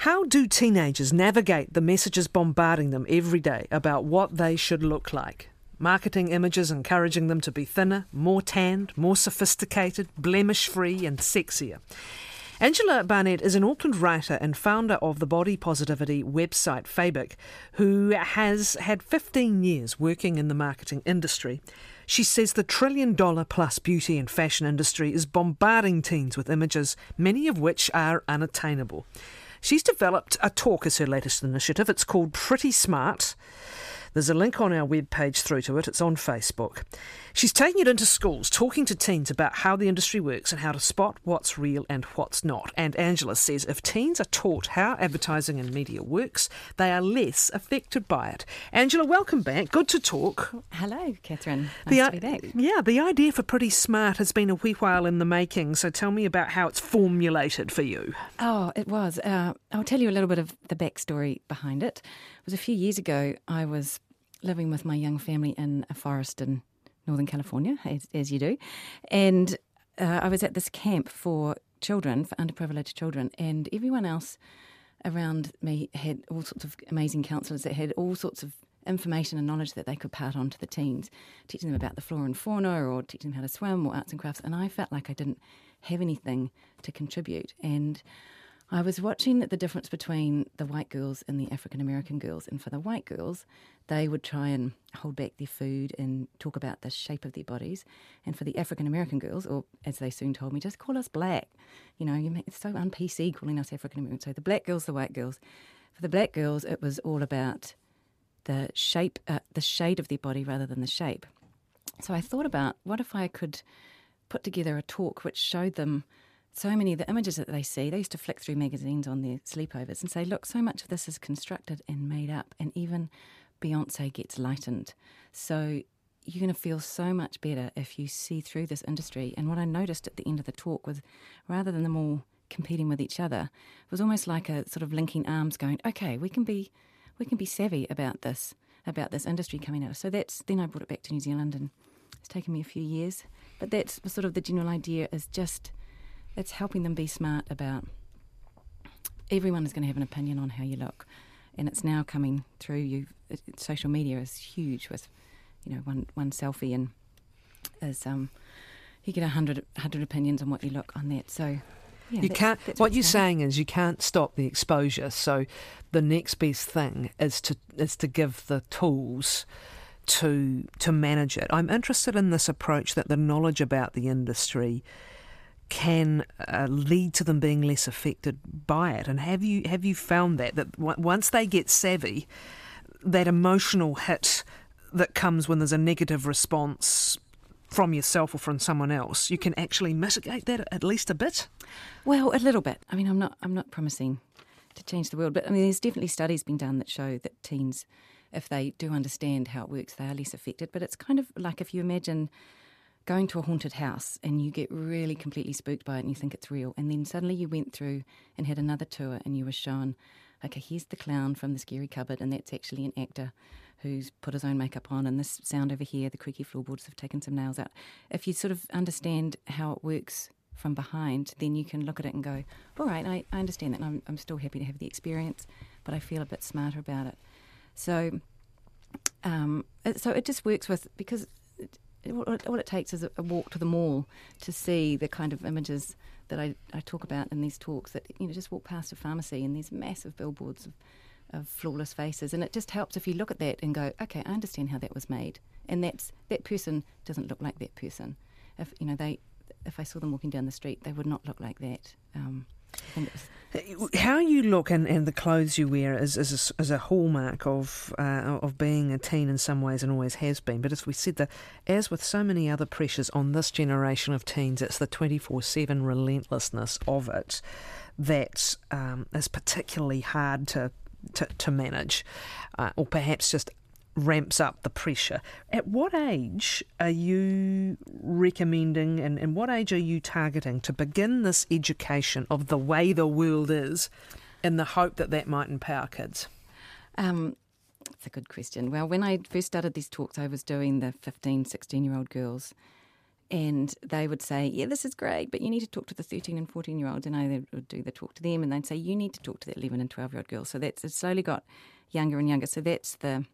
How do teenagers navigate the messages bombarding them every day about what they should look like? Marketing images encouraging them to be thinner, more tanned, more sophisticated, blemish free, and sexier. Angela Barnett is an Auckland writer and founder of the body positivity website Fabic, who has had 15 years working in the marketing industry. She says the trillion dollar plus beauty and fashion industry is bombarding teens with images, many of which are unattainable. She's developed a talk as her latest initiative. It's called Pretty Smart. There's a link on our webpage through to it. It's on Facebook. She's taking it into schools, talking to teens about how the industry works and how to spot what's real and what's not. And Angela says if teens are taught how advertising and media works, they are less affected by it. Angela, welcome back. Good to talk. Hello, Catherine. Nice i- to be back. Yeah, the idea for Pretty Smart has been a wee while in the making, so tell me about how it's formulated for you. Oh, it was. Uh, I'll tell you a little bit of the backstory behind it. It was a few years ago. I was living with my young family in a forest in Northern California, as, as you do, and uh, I was at this camp for children, for underprivileged children, and everyone else around me had all sorts of amazing counsellors that had all sorts of information and knowledge that they could part on to the teens, teaching them about the flora and fauna or teaching them how to swim or arts and crafts. And I felt like I didn't have anything to contribute. And I was watching the difference between the white girls and the African American girls. And for the white girls, they would try and hold back their food and talk about the shape of their bodies. And for the African American girls, or as they soon told me, just call us black. You know, you it's so un PC calling us African American. So the black girls, the white girls. For the black girls, it was all about the shape, uh, the shade of their body rather than the shape. So I thought about what if I could put together a talk which showed them so many of the images that they see. They used to flick through magazines on their sleepovers and say, look, so much of this is constructed and made up, and even Beyonce gets lightened. So you're going to feel so much better if you see through this industry. And what I noticed at the end of the talk was rather than them all competing with each other, it was almost like a sort of linking arms going, okay, we can be we can be savvy about this, about this industry coming out. So that's then I brought it back to New Zealand and it's taken me a few years. But that's sort of the general idea is just it's helping them be smart about everyone is going to have an opinion on how you look. And it's now coming through you. It, social media is huge with, you know, one one selfie and is um, you get a hundred hundred opinions on what you look on that. So yeah, you that's- can't. that's what you're happening. saying is you can't stop the exposure. So the next best thing is to is to give the tools to to manage it. I'm interested in this approach that the knowledge about the industry can uh, lead to them being less affected by it. And have you have you found that that w- once they get savvy, that emotional hit that comes when there's a negative response from yourself or from someone else, you can actually mitigate that at least a bit. Well, a little bit. I mean, I'm not. I'm not promising to change the world, but I mean, there's definitely studies being done that show that teens, if they do understand how it works, they are less affected. But it's kind of like if you imagine going to a haunted house and you get really completely spooked by it and you think it's real, and then suddenly you went through and had another tour and you were shown, okay, here's the clown from the scary cupboard, and that's actually an actor who's put his own makeup on, and this sound over here, the creaky floorboards have taken some nails out. If you sort of understand how it works from behind, then you can look at it and go, all right, I, I understand that, and I'm, I'm still happy to have the experience, but I feel a bit smarter about it. So, um, so it just works with because all it- takes is a, walk to the mall to see the kind of images that I, I talk about in these talks. That you know, just walk past a pharmacy and these massive billboards of, of flawless faces, and it just helps if you look at that and go, okay, I understand how that was made, and that's that person doesn't look like that person. If you know they, if I saw them walking down the street, they would not look like that. Um, How you look and, and the clothes you wear is, is, a, is a hallmark of uh, of being a teen in some ways and always has been. But as we said, the, as with so many other pressures on this generation of teens, it's the 24 7 relentlessness of it that um, is particularly hard to, to, to manage, uh, or perhaps just ramps up the pressure. At what age are you recommending and, and what age are you targeting to begin this education of the way the world is in the hope that that might empower kids? Um, that's a good question. Well, when I first started these talks, I was doing the 15, 16 year old girls. And they would say, Yeah, this is great, but you need to talk to the 13 and 14 year olds. And I would do the talk to them, and they'd say, You need to talk to the 11 and 12 year old girls. So that's it slowly got younger and younger. So that's the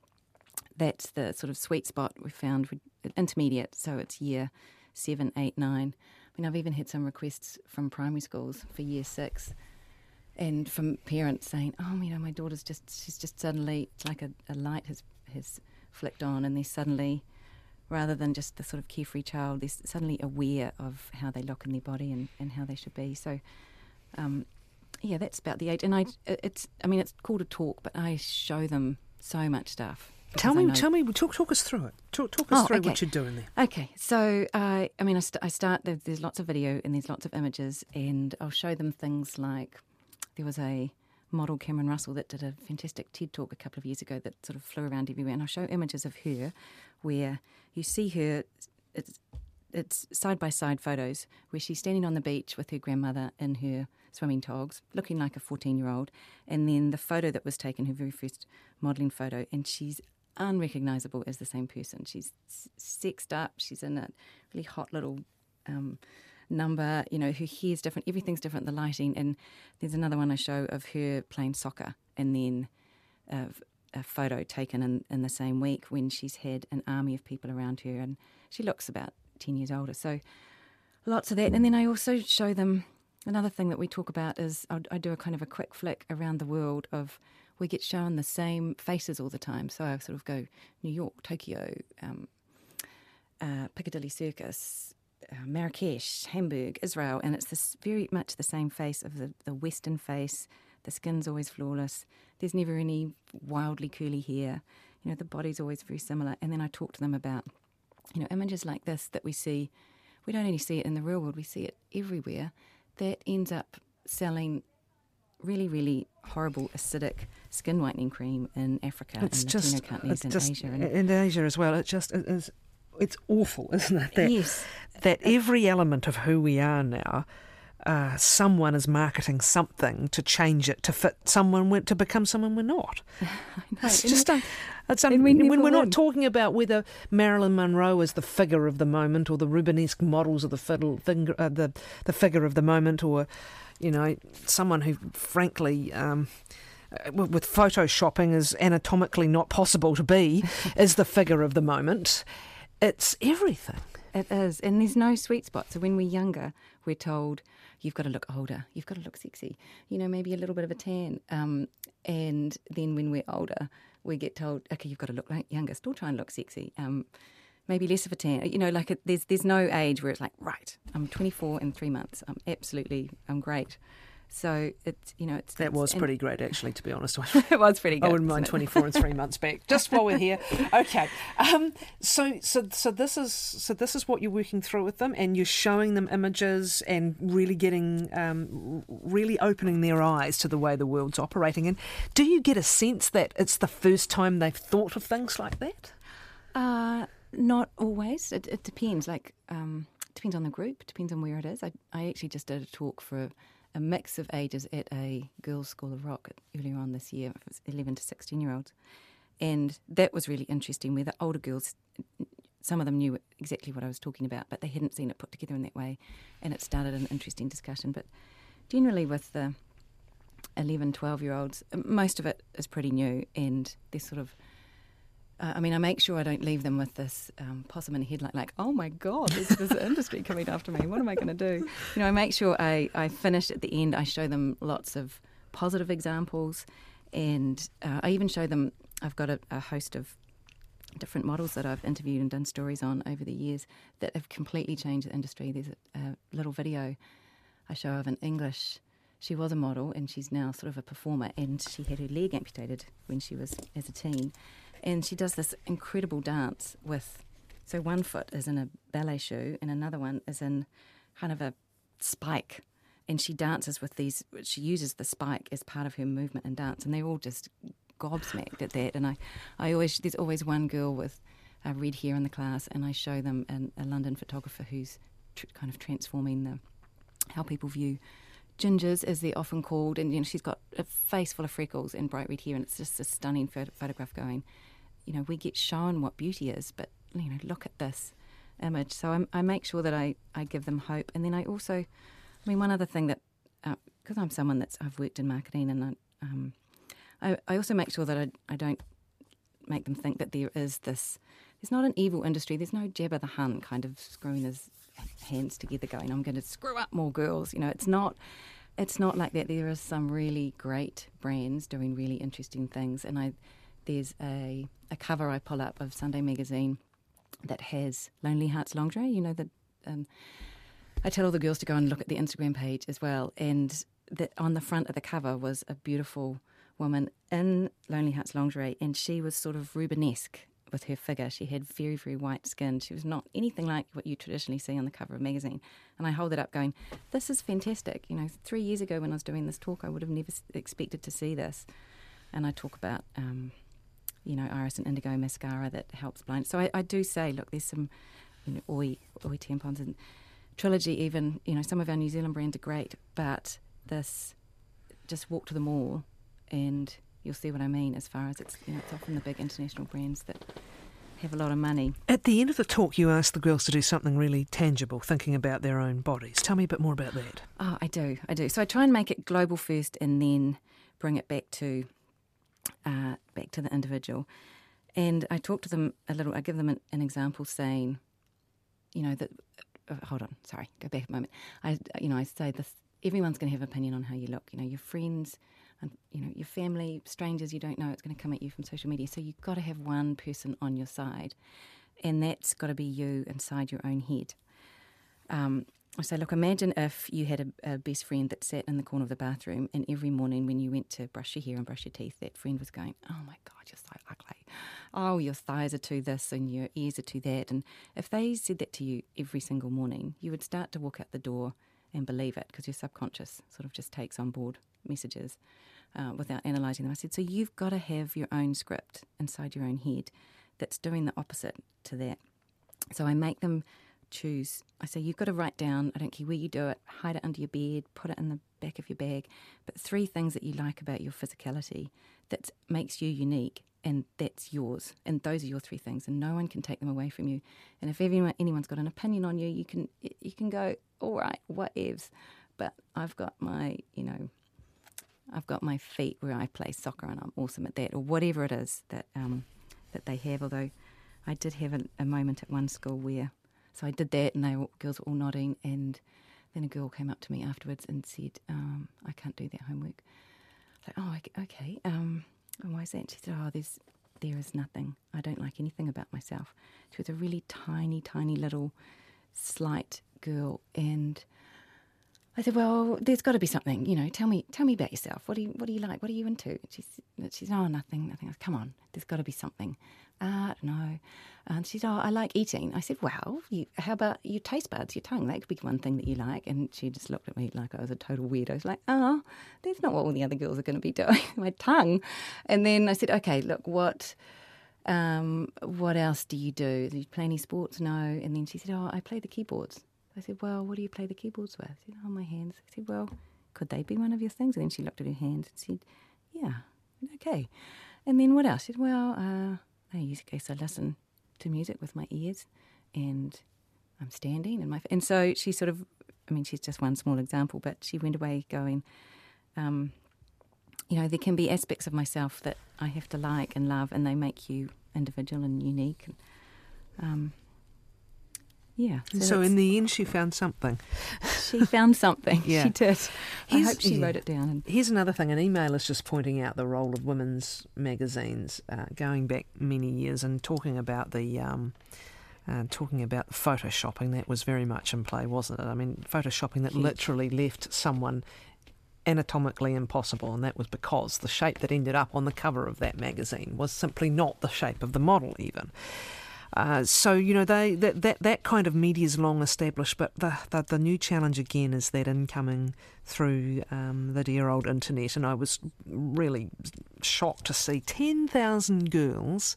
that's the sort of sweet spot we found with intermediate. So it's year seven, eight, nine. I mean, I've even had some requests from primary schools for year six, and from parents saying, "Oh, you know, my daughter's just she's just suddenly it's like a, a light has has flicked on, and they're suddenly." Rather than just the sort of carefree child, they're suddenly aware of how they look in their body and, and how they should be. So, um, yeah, that's about the age. And I, it's, I mean, it's called a talk, but I show them so much stuff Tell me, tell me, talk, talk us through it. Talk, talk us oh, through okay. what you're doing there. Okay, so uh, I mean, I, st- I start. There's lots of video and there's lots of images, and I'll show them things like there was a model Cameron Russell that did a fantastic TED talk a couple of years ago that sort of flew around everywhere, and I'll show images of her where you see her. It's it's side by side photos where she's standing on the beach with her grandmother in her swimming togs, looking like a 14 year old, and then the photo that was taken, her very first modelling photo, and she's unrecognizable as the same person. She's sexed up. She's in a really hot little um, number. You know, her hair's different. Everything's different. The lighting. And there's another one I show of her playing soccer, and then a, a photo taken in, in the same week when she's had an army of people around her, and she looks about ten years older. So lots of that. And then I also show them. Another thing that we talk about is I do a kind of a quick flick around the world of we get shown the same faces all the time. So I sort of go New York, Tokyo, um, uh, Piccadilly Circus, uh, Marrakesh, Hamburg, Israel, and it's this very much the same face of the, the Western face. The skin's always flawless. There's never any wildly curly hair. You know, the body's always very similar. And then I talk to them about, you know, images like this that we see. We don't only see it in the real world, we see it everywhere. That ends up selling really, really horrible acidic skin whitening cream in Africa it's and just, Latino countries in just, Asia. And in Asia as well. It just it is. It's awful, isn't it? That, yes. That every element of who we are now, uh, someone is marketing something to change it to fit someone to become someone we're not. It's just un, it's un, we when we're win. not talking about whether Marilyn Monroe is the figure of the moment or the Rubenesque models of the fiddle, finger, uh, the the figure of the moment, or you know someone who frankly. Um, with photoshopping is anatomically not possible to be, is the figure of the moment. It's everything. It is, and there's no sweet spot. So when we're younger, we're told you've got to look older, you've got to look sexy, you know, maybe a little bit of a tan. Um, and then when we're older, we get told, okay, you've got to look like younger, still try and look sexy. Um, maybe less of a tan. You know, like it, there's there's no age where it's like, right, I'm 24 in three months. I'm absolutely, I'm great. So it's you know it's that it's, was pretty great actually to be honest. it was pretty good. I wouldn't mind twenty four and three months back. Just while we're here, okay. Um, so so so this is so this is what you're working through with them, and you're showing them images and really getting um, really opening their eyes to the way the world's operating. And do you get a sense that it's the first time they've thought of things like that? Uh, not always. It, it depends. Like um, depends on the group. Depends on where it is. I I actually just did a talk for. A, a mix of ages at a girls' school of rock earlier on this year, 11 to 16 year olds. And that was really interesting, where the older girls, some of them knew exactly what I was talking about, but they hadn't seen it put together in that way. And it started an interesting discussion. But generally, with the 11, 12 year olds, most of it is pretty new and they're sort of uh, I mean, I make sure I don't leave them with this um, possum in a headlight, like, oh my God, there's this industry coming after me. What am I going to do? You know, I make sure I, I finish at the end. I show them lots of positive examples. And uh, I even show them, I've got a, a, host of different models that I've interviewed and done stories on over the years that have completely changed the industry. There's a, a little video I show of an English she was a model and she's now sort of a performer. And she had her leg amputated when she was as a teen, and she does this incredible dance with. So one foot is in a ballet shoe, and another one is in kind of a spike. And she dances with these. She uses the spike as part of her movement and dance, and they're all just gobsmacked at that. And I, I always there's always one girl with red hair in the class, and I show them an, a London photographer who's tr- kind of transforming the how people view gingers, as they're often called, and you know she's got a face full of freckles and bright red hair, and it's just a stunning photograph. Going, you know, we get shown what beauty is, but you know, look at this image. So I, I make sure that I, I give them hope, and then I also, I mean, one other thing that because uh, I'm someone that's I've worked in marketing, and I, um, I, I also make sure that I, I don't make them think that there is this. There's not an evil industry. There's no Jabba the Hutt kind of screwing his hands together, going, "I'm going to screw up more girls." You know, it's not. It's not like that. There are some really great brands doing really interesting things, and I there's a a cover I pull up of Sunday magazine that has Lonely Hearts lingerie. You know that. Um, I tell all the girls to go and look at the Instagram page as well, and that on the front of the cover was a beautiful woman in Lonely Hearts lingerie, and she was sort of Rubenesque with her figure. She had very, very white skin. She was not anything like what you traditionally see on the cover of a magazine. And I hold it up going, This is fantastic. You know, three years ago when I was doing this talk, I would have never expected to see this. And I talk about, um, you know, iris and indigo mascara that helps blind. So I, I do say, look, there's some, you know, oi, oi tampons and Trilogy, even, you know, some of our New Zealand brands are great, but this, just walk to the mall and you'll see what I mean as far as it's, you know, it's often the big international brands that have a lot of money. At the end of the talk, you asked the girls to do something really tangible, thinking about their own bodies. Tell me a bit more about that. Oh, I do, I do. So I try and make it global first, and then bring it back to uh, back to the individual. And I talk to them a little. I give them an, an example, saying, you know, that. Uh, hold on, sorry, go back a moment. I, you know, I say this. Everyone's going to have an opinion on how you look. You know, your friends and you know your family, strangers you don't know, it's going to come at you from social media. So you've got to have one person on your side, and that's got to be you inside your own head. Um, I say, look, imagine if you had a, a, best friend that sat in the corner of the bathroom, and every morning when you went to brush your hair and brush your teeth, that friend was going, "Oh my God, you're so ugly. Oh, your thighs are to this, and your ears are to that." And if they said that to you every single morning, you would start to walk out the door and believe it because your subconscious sort of just takes on board messages uh, without analysing them. I said, so you've got to have your own script inside your own head that's doing the opposite to that. So I make them choose. I say, you've got to write down, I don't care where you do it, hide it under your bed, put it in the back of your bag, but three things that you like about your physicality that makes you unique and that's yours. And those are your three things, and no one can take them away from you. And if anyone, anyone's got an opinion on you, you can you can go, all right, what whatevs. But I've got my, you know, I've got my feet where I play soccer and I'm awesome at that, or whatever it is that um, that they have. Although I did have a, a, moment at one school where, so I did that, and they girls were all nodding, and then a girl came up to me afterwards and said, um, "I can't do that homework." Like, oh, okay. Um, and why is that? She said, "Oh, there's there is nothing. I don't like anything about myself." She was a really tiny, tiny little, slight girl, and I said, "Well, there's got to be something, you know. Tell me, tell me about yourself. What do you, what do you like? What are you into?" She's, she's, "Oh, nothing, nothing." I said, "Come on, there's got to be something." Uh, no. And she said, "Oh, I like eating." I said, "Well, you, how about your taste buds, your tongue? That could be one thing that you like." And she just looked at me like I was a total weirdo. Was like, "Oh, that's not what all the other girls are going to be doing. My tongue." And then I said, "Okay, look, what?" Um, what else do you do? Do you play any sports? No. And then she said, Oh, I play the keyboards. I said, Well, what do you play the keyboards with? She said, Oh, my hands. I said, Well, could they be one of your things? And then she looked at her hands and said, Yeah, okay. And then what else? She said, Well, uh, I case I listen to music with my ears and I'm standing and my and so she sort of I mean she's just one small example, but she went away going, um, you know, there can be aspects of myself that I have to like and love, and they make you individual and unique. And, um, yeah. So, so in the end, she found something. She found something. yeah. She did. Here's, I hope she yeah. wrote it down. And... Here's another thing. An email is just pointing out the role of women's magazines uh, going back many years and talking about the. Um, uh, talking about the photoshopping, that was very much in play, wasn't it? I mean, photoshopping that literally left someone anatomically impossible, and that was because the shape that ended up on the cover of that magazine was simply not the shape of the model, even. Uh, so you know they that, that that kind of media is long established, but the, the, the new challenge again is that incoming through um, the dear old internet, and I was really shocked to see ten thousand girls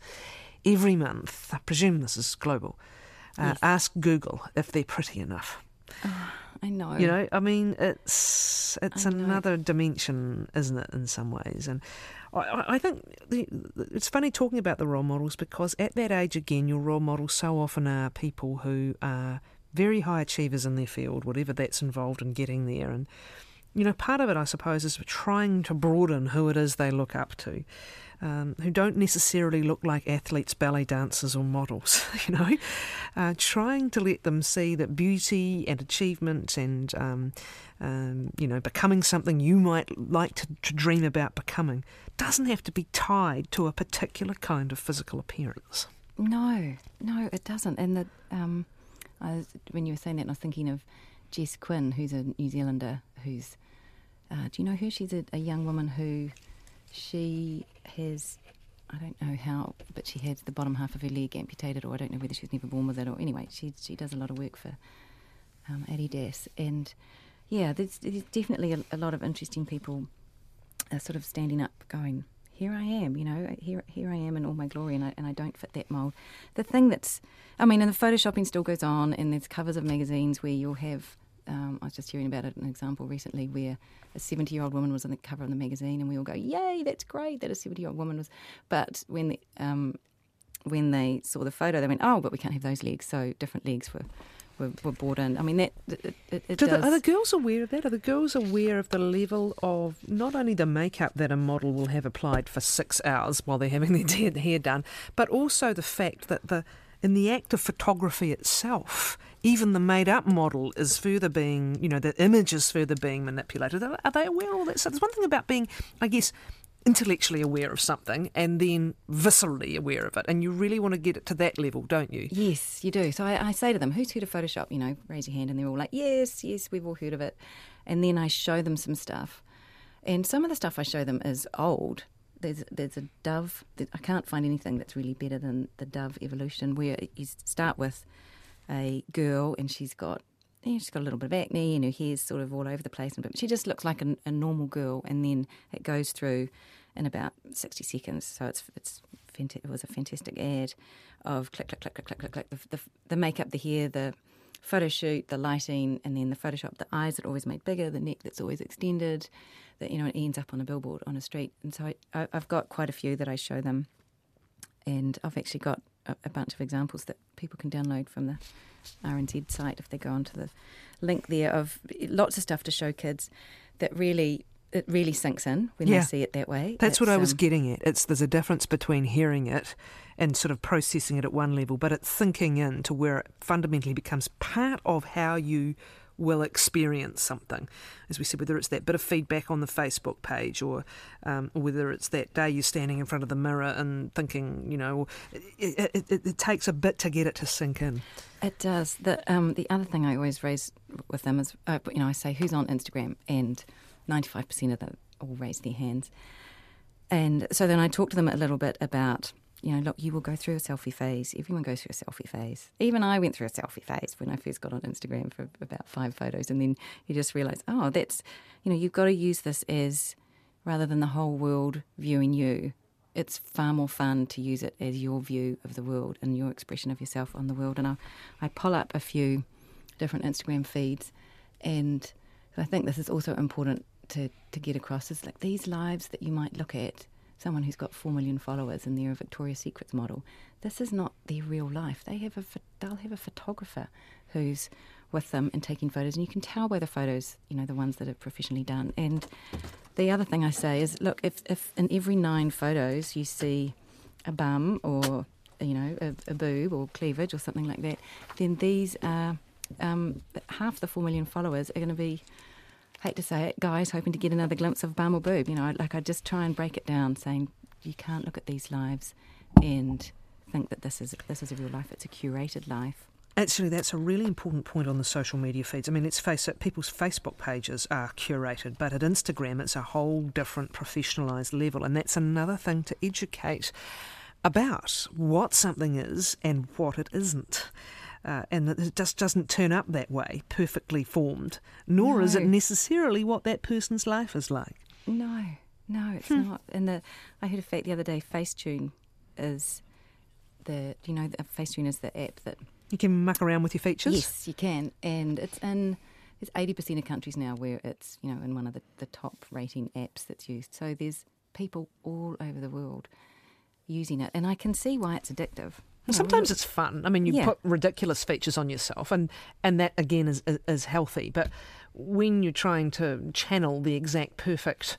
every month. I presume this is global. Uh, yes. Ask Google if they're pretty enough. Oh, I know. You know, I mean, it's it's another dimension, isn't it, in some ways? And I, think it's funny talking about the role models because at that age, again, your role models so often are people who are very high achievers in their field, whatever that's involved in getting there. And, you know, part of it, I suppose, is trying to broaden who it is they look up to um, who don't necessarily look like athletes, ballet dancers, or models, you know, uh, trying to let them see that beauty and achievement and, um, um, you know, becoming something you might like to, to dream about becoming doesn't have to be tied to a particular kind of physical appearance. No, no, it doesn't. And um, was, when you were saying that, I was thinking of Jess Quinn, who's a New Zealander, who's uh, do you know her? She's a, a young woman who she has I don't know how, but she had the bottom half of her leg amputated, or I don't know whether she was never born with it, or anyway, she she does a lot of work for um, Adidas, and yeah, there's, there's definitely a, a, lot of interesting people, uh, sort of standing up, going, "Here I am," you know, here here I am in all my glory, and I and I don't fit that mold. The thing that's, I mean, and the photoshopping still goes on, and there's covers of magazines where you'll have um, I was just hearing about it, an example recently where a 70 year old woman was on the cover of the magazine, and we all go, Yay, that's great that a 70 year old woman was. But when the, um, when they saw the photo, they went, Oh, but we can't have those legs. So different legs were. Were, were brought in. I mean, that it, it, it the, are the girls aware of that? Are the girls aware of the level of not only the makeup that a model will have applied for six hours while they're having their hair done, but also the fact that the in the act of photography itself, even the made up model is further being, you know, the image is further being manipulated. Are, they aware of all that? So there's one thing about being, I guess, intellectually aware of something and then viscerally aware of it. And you really want to get it to that level, don't you? Yes, you do. So I, I, say to them, who's heard of Photoshop? You know, raise your hand. And they're all like, yes, yes, we've all heard of it. And then I show them some stuff. And some of the stuff I show them is old there's there's a Dove. I can't find anything that's really better than the Dove evolution, where you start with a girl and she's got she's got a little bit of acne and her hair's sort of all over the place, but she just looks like a, a normal girl. And then it goes through in about sixty seconds. So it's it's it was a fantastic ad of click click click click click click click the, the, the makeup, the hair, the photo shoot, the lighting, and then the Photoshop, the eyes that are always made bigger, the neck that's always extended, that you know it ends up on a billboard on a street. And so I, have got quite a few that I show them, and I've actually got a, a, bunch of examples that people can download from the RNZ site if they go onto the link there of lots of stuff to show kids that really it really sinks in when yeah. they see it that way. That's it's, what I was um, getting at. It's there's a difference between hearing it and sort of processing it at one level, but it's sinking in to where it fundamentally becomes part of how you will experience something. As we said, whether it's that bit of feedback on the Facebook page or, um, whether it's that day you're standing in front of the mirror and thinking, you know, it, it, it, it takes a bit to get it to sink in. It does. The, um, the other thing I always raise with them is, uh, you know, I say, who's on Instagram? And 95% of them all raise their hands. And so then I talk to them a little bit about, you know, look, you will go through a selfie phase. Everyone goes through a selfie phase. Even I went through a selfie phase when I first got on Instagram for about five photos. And then you just realize, oh, that's, you know, you've got to use this as rather than the whole world viewing you. It's far more fun to use it as your view of the world and your expression of yourself on the world. And I, I pull up a few different Instagram feeds and I think this is also important to, to get across is like these lives that you might look at someone who's got four million followers and they're a Victoria's Secrets model. This is not their real life. They have a they'll have a photographer who's with them and taking photos, and you can tell by the photos, you know, the ones that are professionally done. And the other thing I say is, look, if if in every nine photos you see a bum or you know a, a boob or cleavage or something like that, then these are um, half the four million followers are going to be hate to say it, guys hoping to get another glimpse of bum or boob. You know, like I just try and break it down, saying you can't look at these lives and think that this is this is a real life. It's a curated life. Actually, that's a really important point on the social media feeds. I mean, let's face it, people's Facebook pages are curated, but at Instagram, it's a whole different professionalised level. And that's another thing to educate about what something is and what it isn't. Uh, and it just doesn't turn up that way, perfectly formed, nor no. is it necessarily what that person's life is like. No, no, it's hmm. not. And the I heard a fact the other day. Facetune is the you know Facetune is the app that you can muck around with your features. Yes, you can, and it's in there's eighty percent of countries now where it's you know in one of the, the top rating apps that's used. So there's people all over the world using it, and I can see why it's addictive. Well, sometimes it's fun. I mean, you yeah. put ridiculous features on yourself, and, and that again is, is, is healthy. But when you're trying to channel the exact perfect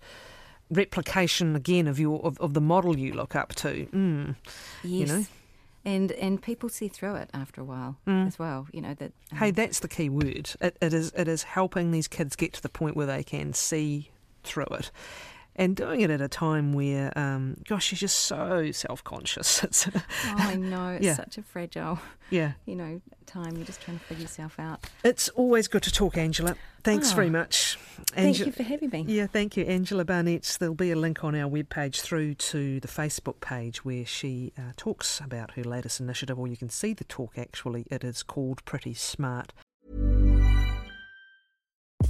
replication again of your of, of the model you look up to, mm, yes. you know, and and people see through it after a while mm. as well. You know that. Um, hey, that's the key word. It, it is it is helping these kids get to the point where they can see through it, and doing it at a time where, um, gosh, you're just so self conscious. oh, I know. It's yeah. such a fragile, yeah. you know, time. You're just trying to figure yourself out. It's always good to talk, Angela. Thanks oh, very much. Thank you for having me. Yeah, thank you, Angela Barnett. There'll be a link on our webpage through to the Facebook page where she uh, talks about her latest initiative, or you can see the talk actually. It is called Pretty Smart.